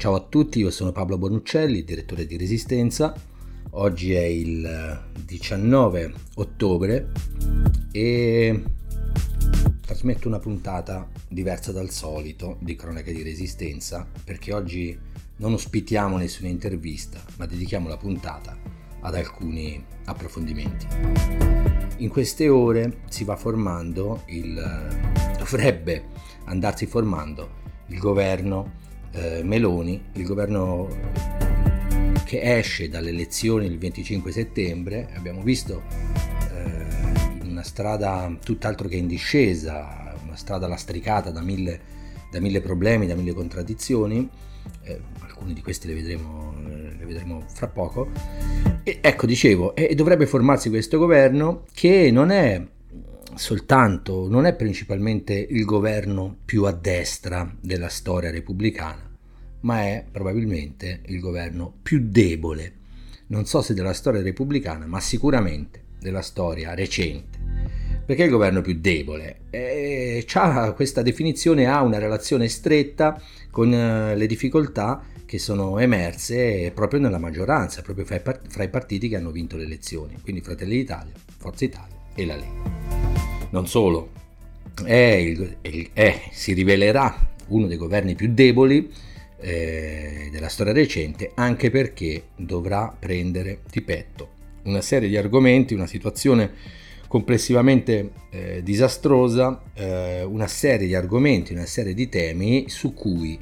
Ciao a tutti, io sono Pablo Bonuccelli, direttore di Resistenza. Oggi è il 19 ottobre e trasmetto una puntata diversa dal solito di Cronache di Resistenza perché oggi non ospitiamo nessuna intervista, ma dedichiamo la puntata ad alcuni approfondimenti. In queste ore si va formando il dovrebbe andarsi formando il governo eh, Meloni, il governo che esce dalle elezioni il 25 settembre, abbiamo visto eh, una strada tutt'altro che in discesa, una strada lastricata da mille, da mille problemi, da mille contraddizioni, eh, alcuni di questi le vedremo, le vedremo fra poco. E ecco, dicevo, e dovrebbe formarsi questo governo che non è soltanto, non è principalmente il governo più a destra della storia repubblicana, ma è probabilmente il governo più debole, non so se della storia repubblicana, ma sicuramente della storia recente. Perché il governo più debole? Eh, questa definizione ha una relazione stretta con eh, le difficoltà che sono emerse proprio nella maggioranza, proprio fra i partiti che hanno vinto le elezioni, quindi Fratelli d'Italia, Forza Italia e la Lega. Non solo, è è, si rivelerà uno dei governi più deboli eh, della storia recente, anche perché dovrà prendere di petto una serie di argomenti, una situazione complessivamente eh, disastrosa, eh, una serie di argomenti, una serie di temi su cui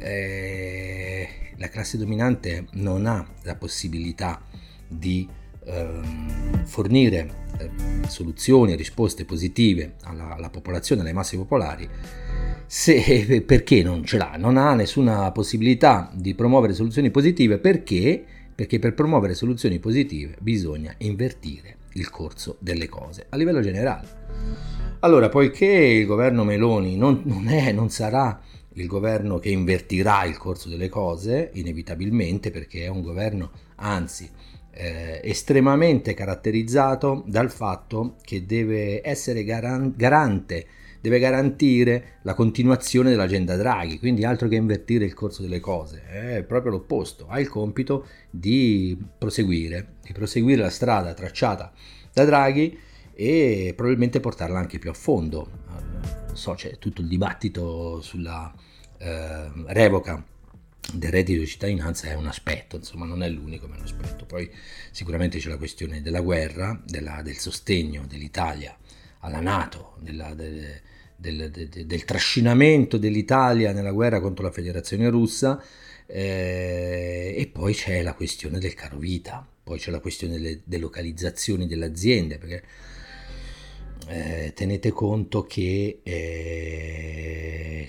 eh, la classe dominante non ha la possibilità di ehm, fornire eh, soluzioni e risposte positive alla, alla popolazione, alle masse popolari, se, perché non ce l'ha? Non ha nessuna possibilità di promuovere soluzioni positive perché? Perché per promuovere soluzioni positive bisogna invertire il corso delle cose a livello generale. Allora, poiché il governo Meloni non, non, è, non sarà il governo che invertirà il corso delle cose, inevitabilmente, perché è un governo, anzi, eh, estremamente caratterizzato dal fatto che deve essere garan- garante, deve garantire la continuazione dell'agenda Draghi, quindi altro che invertire il corso delle cose, è proprio l'opposto, ha il compito di proseguire, di proseguire la strada tracciata da Draghi e probabilmente portarla anche più a fondo. Non so, c'è tutto il dibattito sulla eh, revoca del reddito di cittadinanza è un aspetto, insomma non è l'unico ma è un aspetto. Poi sicuramente c'è la questione della guerra, della, del sostegno dell'Italia alla Nato, della, de, del, de, de, del, trascinamento dell'Italia nella guerra contro la Federazione russa eh, e poi c'è la questione del caro vita, poi c'è la questione delle delocalizzazioni delle aziende, perché eh, tenete conto che eh,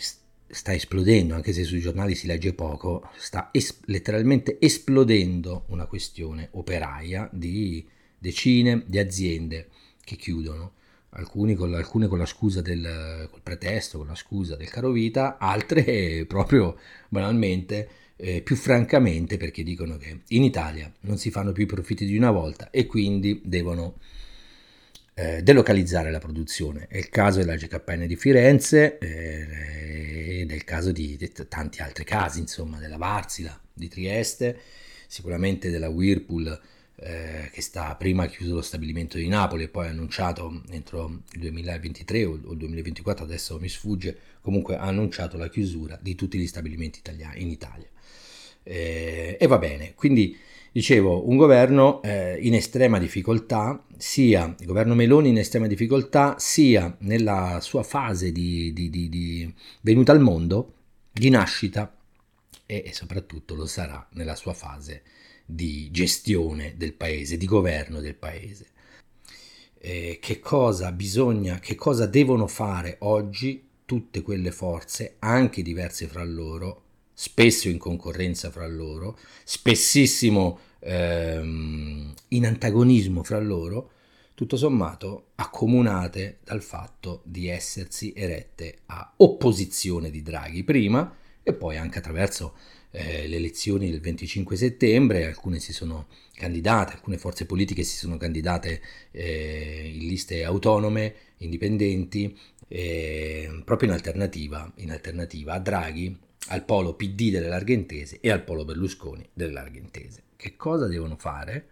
sta esplodendo, anche se sui giornali si legge poco, sta es- letteralmente esplodendo una questione operaia di decine di aziende che chiudono, alcune con, alcune con la scusa del col pretesto, con la scusa del caro vita, altre proprio banalmente, eh, più francamente perché dicono che in Italia non si fanno più i profitti di una volta e quindi devono eh, delocalizzare la produzione. È il caso della GKN di Firenze, eh, ed è il caso di, di, tanti altri casi, insomma, della Varsila di Trieste, sicuramente della Whirlpool eh, che sta prima chiuso lo stabilimento di Napoli e poi ha annunciato entro il 2023 o il 2024, adesso mi sfugge, comunque ha annunciato la chiusura di tutti gli stabilimenti italiani in Italia. Eh, e va bene, quindi Dicevo, un governo eh, in estrema difficoltà, sia il governo Meloni in estrema difficoltà, sia nella sua fase di, di, di, di venuta al mondo, di nascita e, e soprattutto lo sarà nella sua fase di gestione del paese, di governo del paese. Eh, che cosa bisogna, che cosa devono fare oggi tutte quelle forze, anche diverse fra loro, spesso in concorrenza fra loro, spessissimo ehm, in antagonismo fra loro, tutto sommato accomunate dal fatto di essersi erette a opposizione di Draghi prima e poi anche attraverso eh, le elezioni del 25 settembre, alcune si sono candidate, alcune forze politiche si sono candidate eh, in liste autonome, indipendenti, eh, proprio in alternativa, in alternativa a Draghi al polo PD delle Larghentese e al polo Berlusconi delle Larghentese. Che cosa devono fare?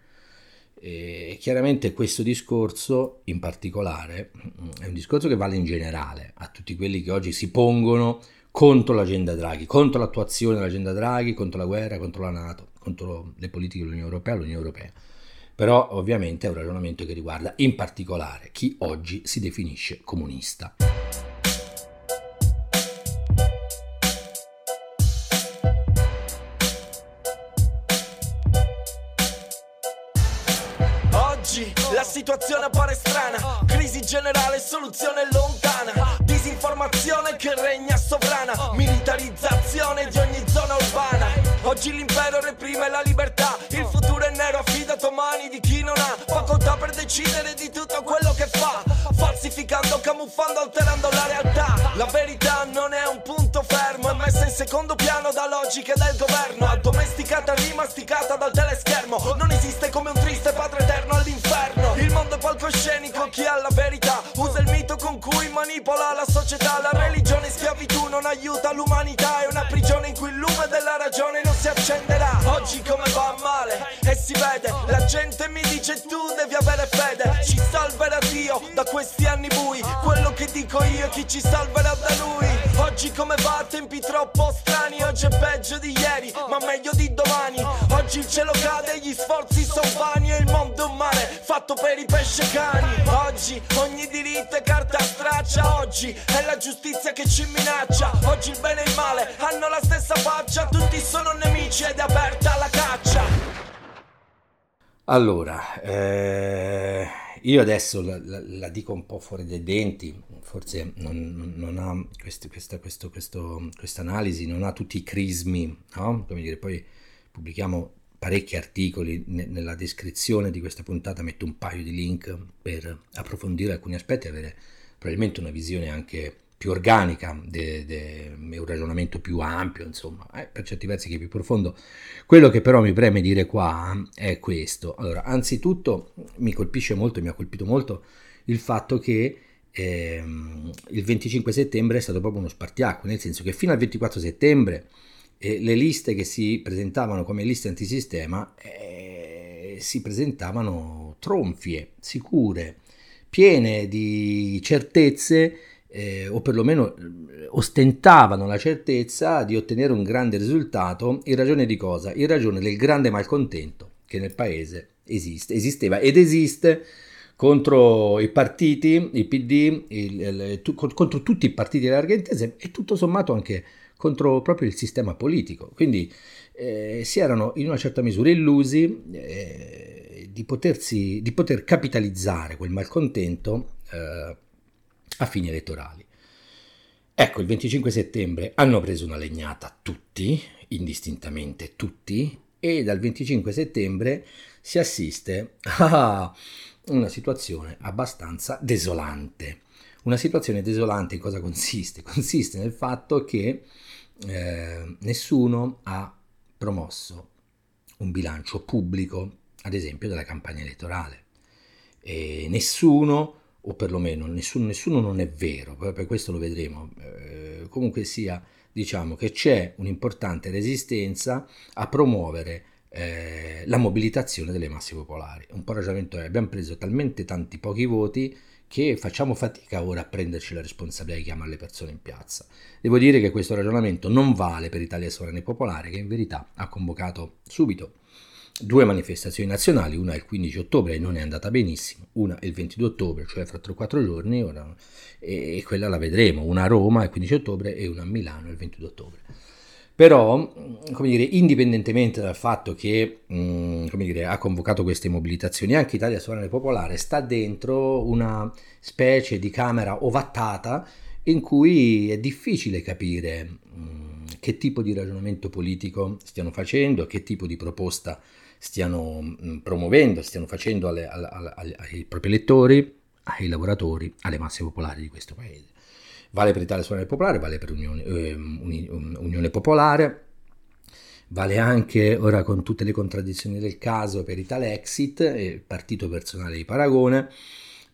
E chiaramente questo discorso in particolare è un discorso che vale in generale a tutti quelli che oggi si pongono contro l'agenda Draghi, contro l'attuazione dell'agenda Draghi, contro la guerra, contro la Nato, contro le politiche dell'Unione Europea, l'Unione Europea. Però ovviamente è un ragionamento che riguarda in particolare chi oggi si definisce comunista. Situazione appare strana. Crisi generale, soluzione lontana. Disinformazione che regna sovrana. Militarizzazione di ogni zona urbana. Oggi l'impero reprime la libertà. Il futuro è nero affidato a mani di chi non ha. Facoltà per decidere di tutto quello che fa. Falsificando, camuffando, alterando la realtà. La verità non è un punto fermo È messa in secondo piano da logiche del governo. Addomesticata, rimasticata dal teleschermo. Non esiste come un triste padre palcoscenico, chi ha la verità? Usa il mito con cui manipola la società. La religione schiavitù non aiuta l'umanità. È una prigione in cui il lume della ragione non si accenderà. Oggi come va male e si vede. La gente mi dice tu devi avere fede. Ci salverà Dio da questi anni bui. Quello che dico io è chi ci salverà da lui. Oggi come va? A tempi troppo strani. Oggi è peggio di ieri ma meglio di domani Oggi il cielo cade gli sforzi sono vani E il mondo è un mare fatto per i pesce cani Oggi ogni diritto è carta straccia Oggi è la giustizia che ci minaccia. Oggi il bene e il male hanno la stessa faccia Tutti sono nemici ed è aperta la caccia. Allora, eh, io adesso la, la, la, dico un po' fuori dai denti, forse non, non ha questa, questa, questo, questo, questa analisi, non ha tutti i crismi, no? Come dire, poi pubblichiamo parecchi articoli nella descrizione di questa puntata metto un paio di link per approfondire alcuni aspetti e avere probabilmente una visione anche più organica, de, un ragionamento più ampio, insomma, eh, per certi versi che più profondo. Quello che però mi preme dire qua è questo. Allora, anzitutto mi colpisce molto, mi ha colpito molto il fatto che ehm, il 25 settembre è stato proprio uno spartiacque, nel senso che fino al 24 settembre eh, le liste che si presentavano come liste antisistema eh, si presentavano tronfie, sicure, piene di certezze eh, o perlomeno eh, ostentavano la certezza di ottenere un grande risultato in ragione di cosa? In ragione del grande malcontento che nel paese esiste, esisteva ed esiste contro i partiti, il PD, il, il, tu, contro tutti i partiti dell'Argentese e tutto sommato anche contro proprio il sistema politico. Quindi eh, si erano in una certa misura illusi eh, di, potersi, di poter capitalizzare quel malcontento eh, a fini elettorali. Ecco, il 25 settembre hanno preso una legnata tutti, indistintamente tutti, e dal 25 settembre si assiste a una situazione abbastanza desolante. Una situazione desolante in cosa consiste? Consiste nel fatto che eh, nessuno ha promosso un bilancio pubblico, ad esempio, della campagna elettorale. E nessuno o perlomeno nessuno, nessuno non è vero, per questo lo vedremo, eh, comunque sia diciamo che c'è un'importante resistenza a promuovere eh, la mobilitazione delle masse popolari. Un po' ragionamento è, abbiamo preso talmente tanti pochi voti che facciamo fatica ora a prenderci la responsabilità di chiamare le persone in piazza. Devo dire che questo ragionamento non vale per Italia Sovrane Popolare che in verità ha convocato subito due manifestazioni nazionali, una il 15 ottobre e non è andata benissimo, una il 22 ottobre, cioè fra 3-4 giorni, ora, e, quella la vedremo, una a Roma il 15 ottobre e una a Milano il 22 ottobre. Però, come dire, indipendentemente dal fatto che mh, come dire, ha convocato queste mobilitazioni, anche Italia Sovrana Popolare sta dentro una specie di camera ovattata in cui è difficile capire mh, che tipo di ragionamento politico stiano facendo, che tipo di proposta stiano mm, promuovendo, stiano facendo alle, alle, alle, ai propri elettori, ai lavoratori, alle masse popolari di questo paese. Vale per Italia Suonare Popolare, vale per Unione, eh, Unione Popolare, vale anche ora con tutte le contraddizioni del caso per Italexit, il partito personale di Paragone.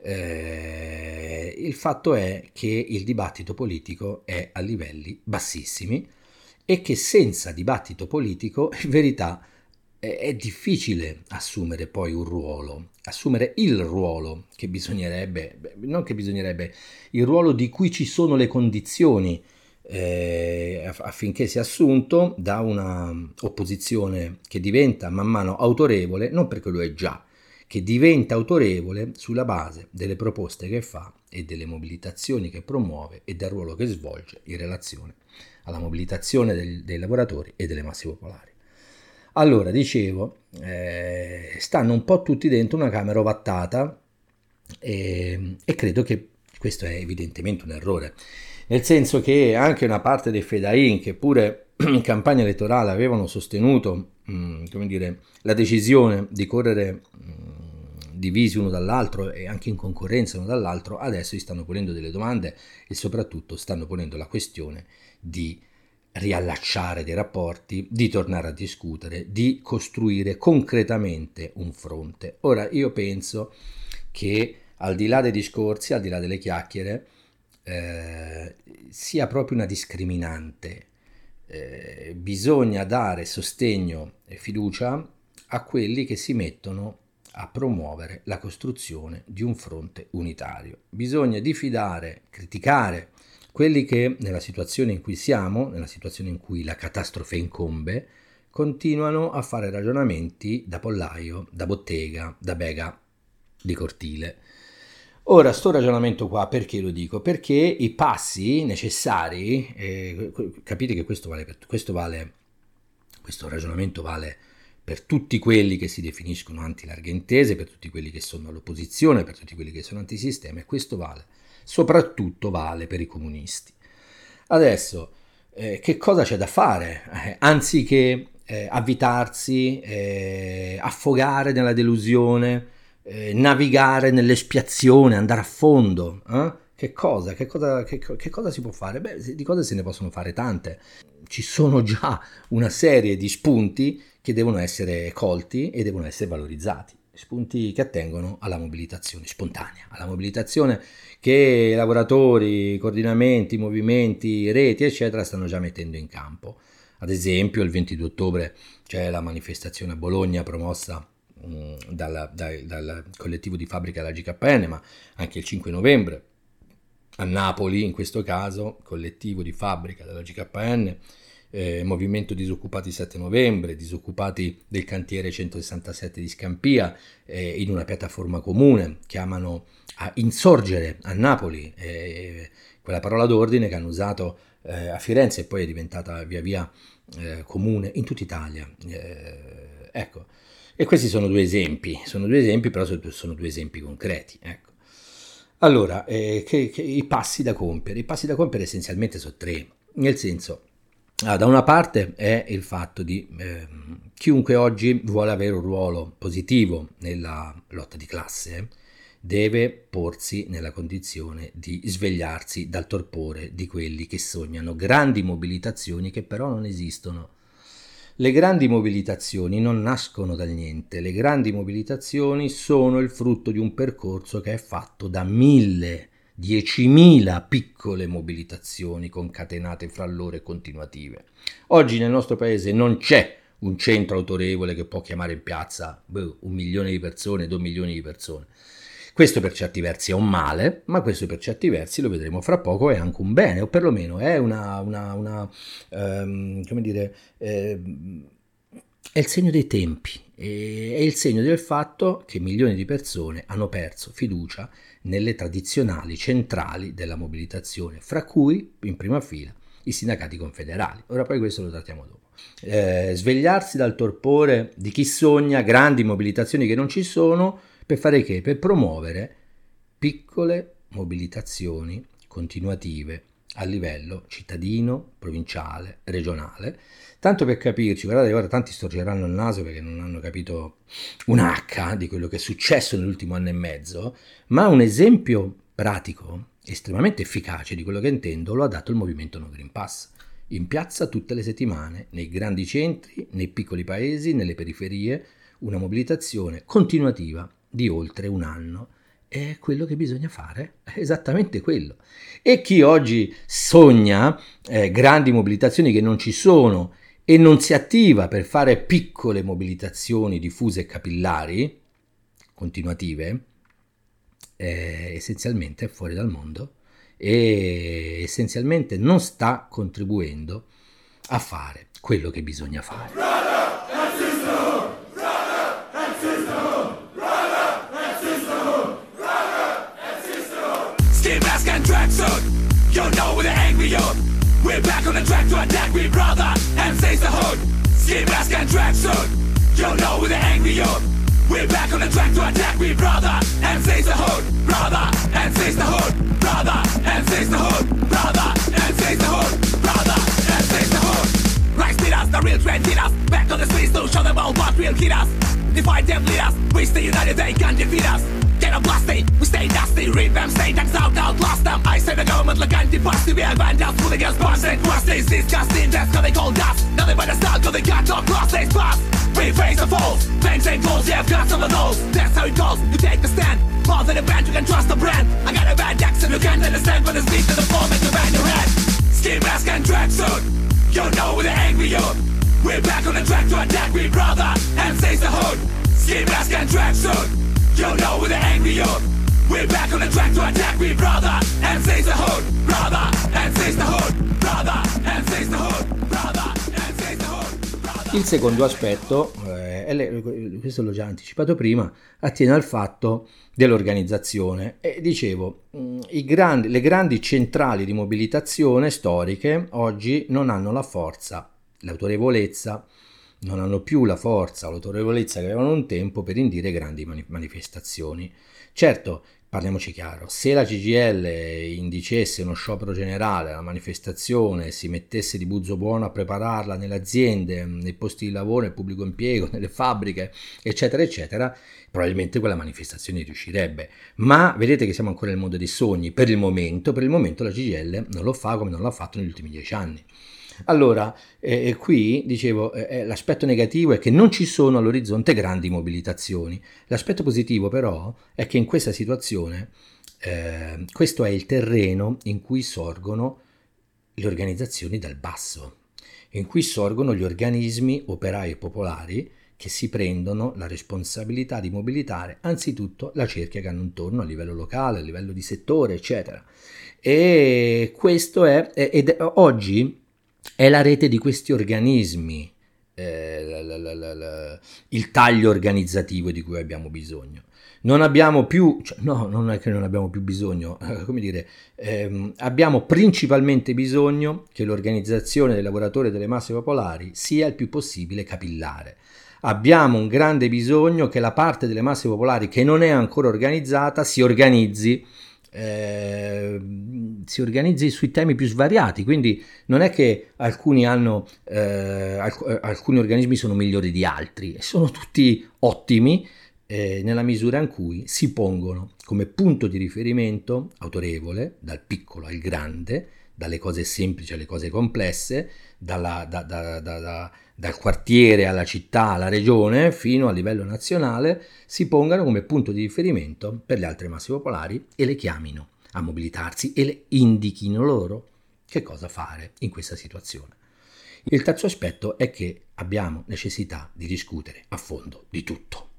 Eh, il fatto è che il dibattito politico è a livelli bassissimi e che senza dibattito politico in verità è difficile assumere poi un ruolo, assumere il ruolo che bisognerebbe, non che bisognerebbe, il ruolo di cui ci sono le condizioni eh, affinché sia assunto da una opposizione che diventa man mano autorevole, non perché lo è già, che diventa autorevole sulla base delle proposte che fa e delle mobilitazioni che promuove e del ruolo che svolge in relazione alla mobilitazione del, dei lavoratori e delle masse popolari. Allora, dicevo, eh, stanno un po' tutti dentro una camera ovattata e, e credo che questo è evidentemente un errore, nel senso che anche una parte dei Fedain che pure in campagna elettorale avevano sostenuto mh, mm, come dire, la decisione di correre mh, mm, divisi uno dall'altro e anche in concorrenza uno dall'altro, adesso gli stanno ponendo delle domande e soprattutto stanno ponendo la questione di riallacciare dei rapporti, di tornare a discutere, di costruire concretamente un fronte. Ora io penso che al di là dei discorsi, al di là delle chiacchiere, eh, sia proprio una discriminante. Eh, bisogna dare sostegno e fiducia a quelli che si mettono a promuovere la costruzione di un fronte unitario. Bisogna diffidare, criticare quelli che nella situazione in cui siamo, nella situazione in cui la catastrofe incombe, continuano a fare ragionamenti da pollaio, da bottega, da bega di cortile. Ora, sto ragionamento qua perché lo dico? Perché i passi necessari, eh, capite che questo vale, per, questo vale, questo ragionamento vale per tutti quelli che si definiscono anti-larghentese, per tutti quelli che sono all'opposizione, per tutti quelli che sono antisistema, e questo vale soprattutto vale per i comunisti. Adesso, eh, che cosa c'è da fare? Eh, anziché eh, avvitarsi, eh, affogare nella delusione, eh, navigare nell'espiazione, andare a fondo, eh? che cosa? Che cosa, che, che cosa si può fare? Beh, di cose se ne possono fare tante. Ci sono già una serie di spunti che devono essere colti e devono essere valorizzati spunti che attengono alla mobilitazione spontanea, alla mobilitazione che lavoratori, coordinamenti, movimenti, reti, eccetera, stanno già mettendo in campo. Ad esempio, il 22 ottobre c'è la manifestazione a Bologna promossa mh, dal, dal, dal, collettivo di fabbrica della GKN, ma anche il 5 novembre a Napoli, in questo caso, collettivo di fabbrica della GKN eh, Movimento Disoccupati 7 Novembre, Disoccupati del cantiere 167 di Scampia, eh, in una piattaforma comune, chiamano a insorgere a Napoli, eh, quella parola d'ordine che hanno usato eh, a Firenze e poi è diventata via via eh, comune in tutta Italia. Eh, ecco. E questi sono due esempi, sono due esempi, però sono due esempi concreti. Ecco. Allora, che, che, i passi da compiere? I passi da compiere essenzialmente sono tre, nel senso, Ah, da una parte è il fatto di eh, chiunque oggi vuole avere un ruolo positivo nella lotta di classe deve porsi nella condizione di svegliarsi dal torpore di quelli che sognano grandi mobilitazioni che però non esistono. Le grandi mobilitazioni non nascono dal niente, le grandi mobilitazioni sono il frutto di un percorso che è fatto da mille 10.000 piccole mobilitazioni concatenate fra loro e continuative. Oggi nel nostro paese non c'è un centro autorevole che può chiamare in piazza boh, un milione di persone, due milioni di persone. Questo per certi versi è un male, ma questo per certi versi, lo vedremo fra poco, è anche un bene, o perlomeno è una, una, una um, come dire, eh, è il segno dei tempi, è il segno del fatto che milioni di persone hanno perso fiducia nelle tradizionali centrali della mobilitazione, fra cui in prima fila i sindacati confederali. Ora poi questo lo trattiamo dopo. Eh, svegliarsi dal torpore di chi sogna grandi mobilitazioni che non ci sono, per fare che? Per promuovere piccole mobilitazioni continuative a livello cittadino, provinciale, regionale. Tanto per capirci, guardate, ora tanti storgeranno il naso perché non hanno capito un H di quello che è successo nell'ultimo anno e mezzo, ma un esempio pratico, estremamente efficace di quello che intendo, lo ha dato il movimento No Green Pass. In piazza tutte le settimane, nei grandi centri, nei piccoli paesi, nelle periferie, una mobilitazione continuativa di oltre un anno è quello che bisogna fare, è esattamente quello. E chi oggi sogna eh, grandi mobilitazioni che non ci sono e non si attiva per fare piccole mobilitazioni diffuse e capillari, continuative, è essenzialmente fuori dal mondo e essenzialmente non sta contribuendo a fare quello che bisogna fare. Can track soon, you know we're the angry youth. We're back on the track to attack, we brother, and says the hood. Ski mask and tracksuit. You know we're the angry youth. We're back on the track to attack, we brother, and says the hood, brother, and says the hood, brother, and says the hood, brother, and says the hood, brother, and says the hood. Rise beat us, the real trend hit us. Back on the streets to show them all what real kid us. Defy them leaders, we stay united, they can't defeat us. Get a blasty, we stay dusty, read them, stay tanks out, outlast them. I say the government look anti-busty, we have vandals, full against bombs and crusties, disgusting, that's how they call us. Nothing but a cause they can't talk cross, they. We face the foes, banks and close, yeah, I've got some of those. That's how it goes, you take the stand. More than a band, you can trust the brand. I got a bad accent, you can't understand, but it's beat to the floor, make you bang your head. Ski mask and tracksuit, you know we're the angry youth. We're back on the track to attack, we brother, and says the hood. Ski mask and tracksuit. You know we're the angry youth. We're back on the track to attack me, brother. And says the hood, brother. And says the hood, brother. And says the hood. Il secondo aspetto, eh, questo l'ho già anticipato prima, attiene al fatto dell'organizzazione. E dicevo, mm, grandi, le grandi centrali di mobilitazione storiche oggi non hanno la forza, l'autorevolezza, non hanno più la forza o l'autorevolezza che avevano un tempo per indire grandi manifestazioni. Certo, parliamoci chiaro, se la CGL indicesse uno sciopero generale, una manifestazione, si mettesse di buzzo buono a prepararla nelle aziende, nei posti di lavoro, nel pubblico impiego, nelle fabbriche, eccetera, eccetera, probabilmente quella manifestazione riuscirebbe. Ma vedete che siamo ancora nel mondo dei sogni, per il momento, per il momento la CGL non lo fa come non l'ha fatto negli ultimi dieci anni. Allora, eh, qui dicevo, eh, l'aspetto negativo è che non ci sono all'orizzonte grandi mobilitazioni. L'aspetto positivo però è che in questa situazione eh, questo è il terreno in cui sorgono le organizzazioni dal basso, in cui sorgono gli organismi operai e popolari che si prendono la responsabilità di mobilitare anzitutto la cerchia che hanno intorno a livello locale, a livello di settore, eccetera. E questo è, ed oggi è la rete di questi organismi, eh, la, la, la, il taglio organizzativo di cui abbiamo bisogno. Non abbiamo più, cioè, no, non è che non abbiamo più bisogno, come dire, ehm, abbiamo principalmente bisogno che l'organizzazione dei lavoratori delle masse popolari sia il più possibile capillare. Abbiamo un grande bisogno che la parte delle masse popolari che non è ancora organizzata si organizzi eh, si organizzi sui temi più svariati, quindi non è che alcuni, hanno, eh, alc- alcuni organismi sono migliori di altri, sono tutti ottimi eh, nella misura in cui si pongono come punto di riferimento autorevole, dal piccolo al grande, dalle cose semplici alle cose complesse, dalla, da, da, da, dal quartiere alla città, alla regione, fino a livello nazionale, si pongano come punto di riferimento per le altre masse popolari e le chiamino a mobilitarsi e le indichino loro che cosa fare in questa situazione. Il terzo aspetto è che abbiamo necessità di discutere a fondo di tutto.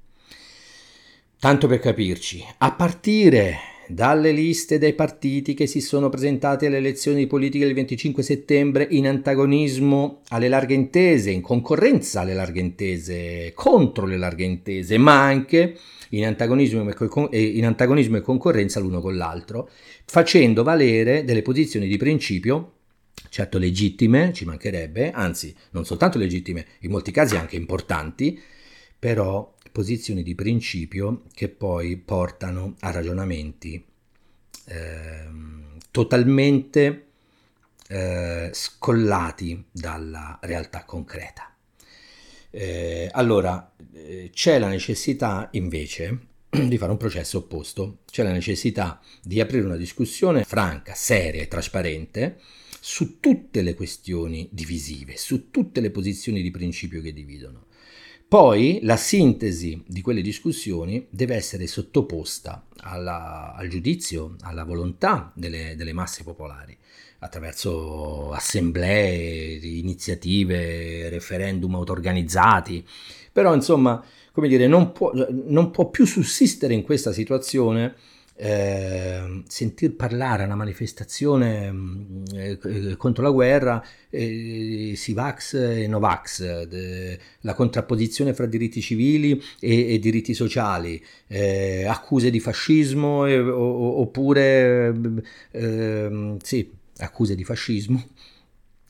Tanto per capirci, a partire dalle liste dei partiti che si sono presentati alle elezioni politiche del 25 settembre in antagonismo alle larghe intese, in concorrenza alle larghe intese, contro le larghe intese, ma anche in antagonismo e, in antagonismo e concorrenza l'uno con l'altro, facendo valere delle posizioni di principio certo legittime, ci mancherebbe, anzi non soltanto legittime, in molti casi anche importanti, però posizioni di principio che poi portano a ragionamenti eh, totalmente eh, scollati dalla realtà concreta. Eh, allora, eh, c'è la necessità invece di fare un processo opposto, c'è la necessità di aprire una discussione franca, seria e trasparente su tutte le questioni divisive, su tutte le posizioni di principio che dividono poi la sintesi di quelle discussioni deve essere sottoposta alla, al giudizio, alla volontà delle, delle masse popolari attraverso assemblee, iniziative, referendum auto-organizzati, però insomma, come dire, non può, non può più sussistere in questa situazione eh, sentir parlare a una manifestazione mm, eh, contro la guerra, eh, Sivax e Novax, de, la contrapposizione fra diritti civili e, e diritti sociali, eh, accuse di fascismo e, o, oppure ehm, sì, accuse di fascismo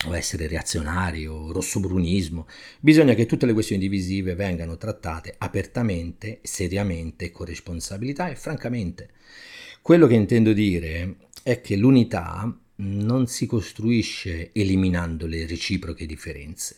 o essere reazionari o rossobrunismo, bisogna che tutte le questioni divisive vengano trattate apertamente, seriamente, con responsabilità e francamente. Quello che intendo dire è che l'unità non si costruisce eliminando le reciproche differenze.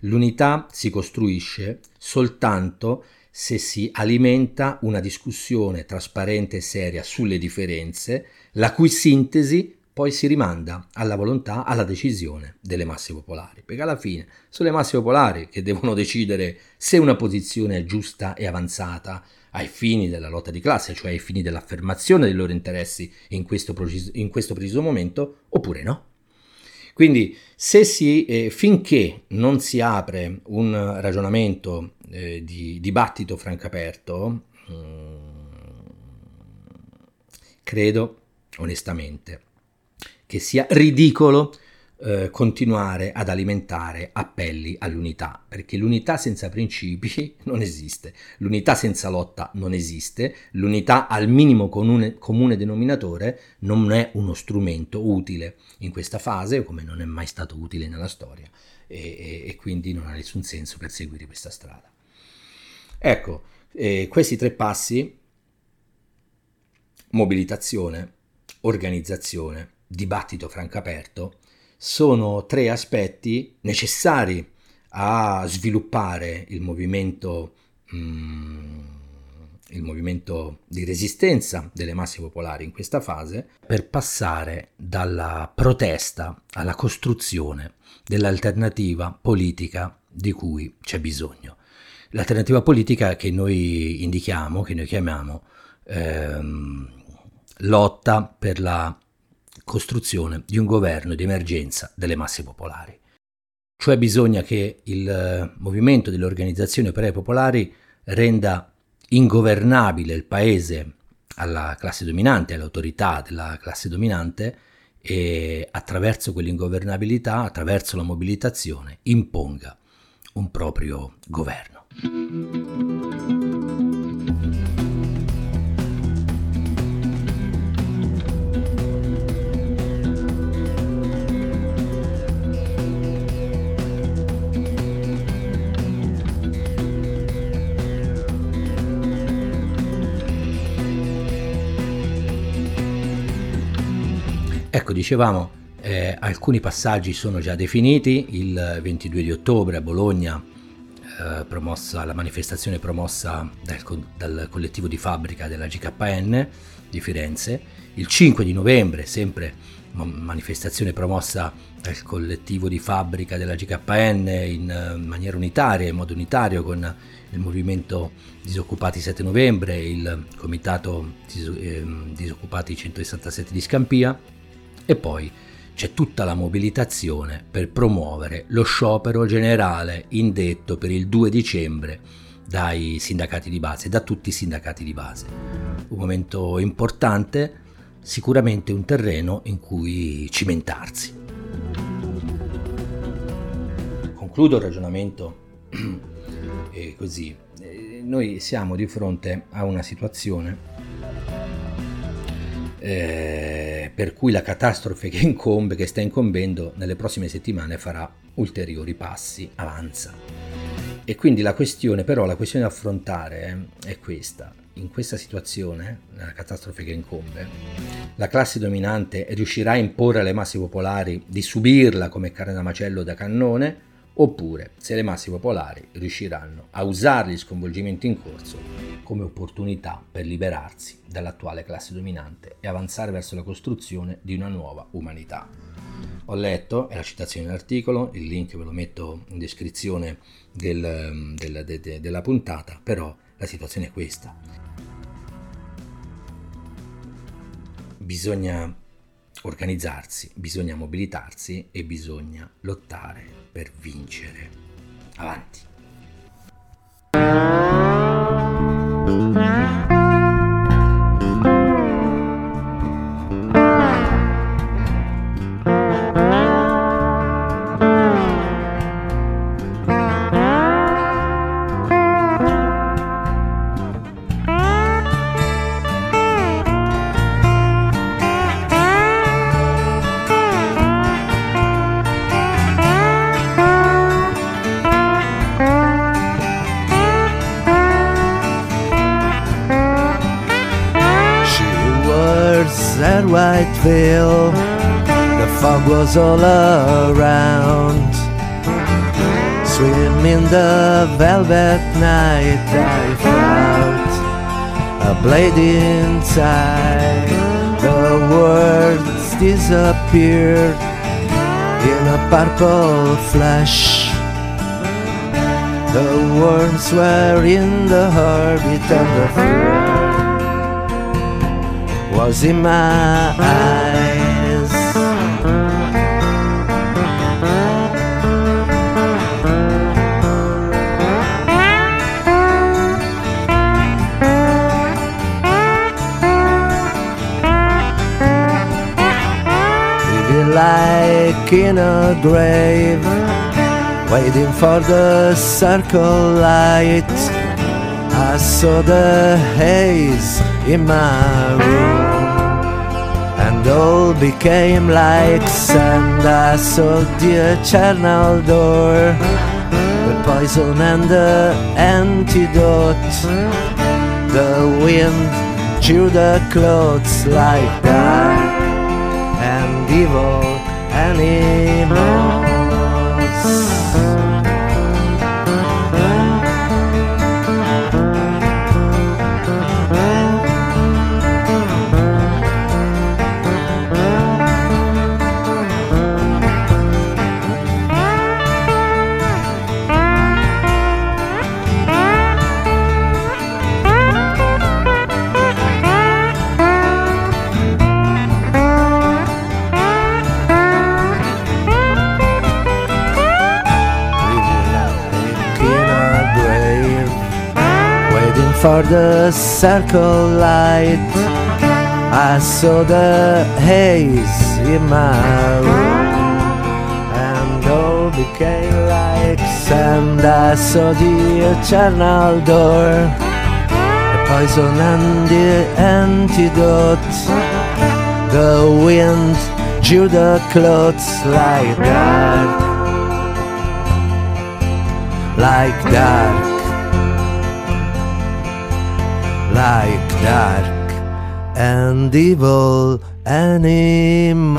L'unità si costruisce soltanto se si alimenta una discussione trasparente e seria sulle differenze, la cui sintesi poi si rimanda alla volontà, alla decisione delle masse popolari, perché alla fine sono le masse popolari che devono decidere se una posizione è giusta e avanzata ai fini della lotta di classe, cioè ai fini dell'affermazione dei loro interessi in questo, in questo preciso momento, oppure no. Quindi si, eh, finché non si apre un ragionamento eh, di dibattito franco aperto, mm, credo onestamente che sia ridicolo eh, continuare ad alimentare appelli all'unità, perché l'unità senza principi non esiste, l'unità senza lotta non esiste, l'unità al minimo comune, comune denominatore non è uno strumento utile in questa fase, come non è mai stato utile nella storia, e, e, e quindi non ha nessun senso perseguire questa strada. Ecco, eh, questi tre passi, mobilitazione, organizzazione, dibattito franco aperto, sono tre aspetti necessari a sviluppare il movimento, mm, il movimento di resistenza delle masse popolari in questa fase per passare dalla protesta alla costruzione dell'alternativa politica di cui c'è bisogno. L'alternativa politica che noi indichiamo, che noi chiamiamo ehm, lotta per la costruzione di un governo di emergenza delle masse popolari. Cioè bisogna che il eh, movimento delle organizzazioni operaie popolari renda ingovernabile il paese alla classe dominante, all'autorità della classe dominante e attraverso quell'ingovernabilità, attraverso la mobilitazione, imponga un proprio governo. Ecco, dicevamo, eh, alcuni passaggi sono già definiti, il 22 di ottobre a Bologna eh, promossa, la manifestazione promossa dal, dal, collettivo di fabbrica della GKN di Firenze, il 5 di novembre sempre manifestazione promossa dal collettivo di fabbrica della GKN in eh, maniera unitaria, in modo unitario con il movimento Disoccupati 7 novembre, il comitato ehm, Disoccupati 167 di Scampia e poi c'è tutta la mobilitazione per promuovere lo sciopero generale indetto per il 2 dicembre dai sindacati di base, da tutti i sindacati di base. Un momento importante, sicuramente un terreno in cui cimentarsi. Concludo il ragionamento e così. Noi siamo di fronte a una situazione eh, per cui la catastrofe che incombe, che sta incombendo, nelle prossime settimane farà ulteriori passi, avanza. E quindi la questione, però, la questione da affrontare eh, è questa. In questa situazione, nella catastrofe che incombe, la classe dominante riuscirà a imporre alle masse popolari di subirla come carne da macello da cannone oppure se le masse popolari riusciranno a usare gli sconvolgimenti in corso come opportunità per liberarsi dall'attuale classe dominante e avanzare verso la costruzione di una nuova umanità. ho letto, è la citazione dell'articolo, il link ve lo metto in descrizione del, del, de, de, della puntata, però la situazione è questa. Bisogna organizzarsi, bisogna mobilitarsi e bisogna lottare per vincere. Avanti. Veil. The fog was all around. Swim in the velvet night, I felt a blade inside. The words disappeared in a purple flash. The worms were in the orbit and the fear was in my eyes. Like in a grave, waiting for the circle light. I saw the haze in my room and all became like sand. I saw the eternal door, the poison and the antidote. The wind chewed the clothes like dark and evil planet. For the circle light. I saw the haze in my room, and all became like sand. I saw the eternal door, the poison and the antidote. The wind drew the clothes like that, like dark like dark and evil animals.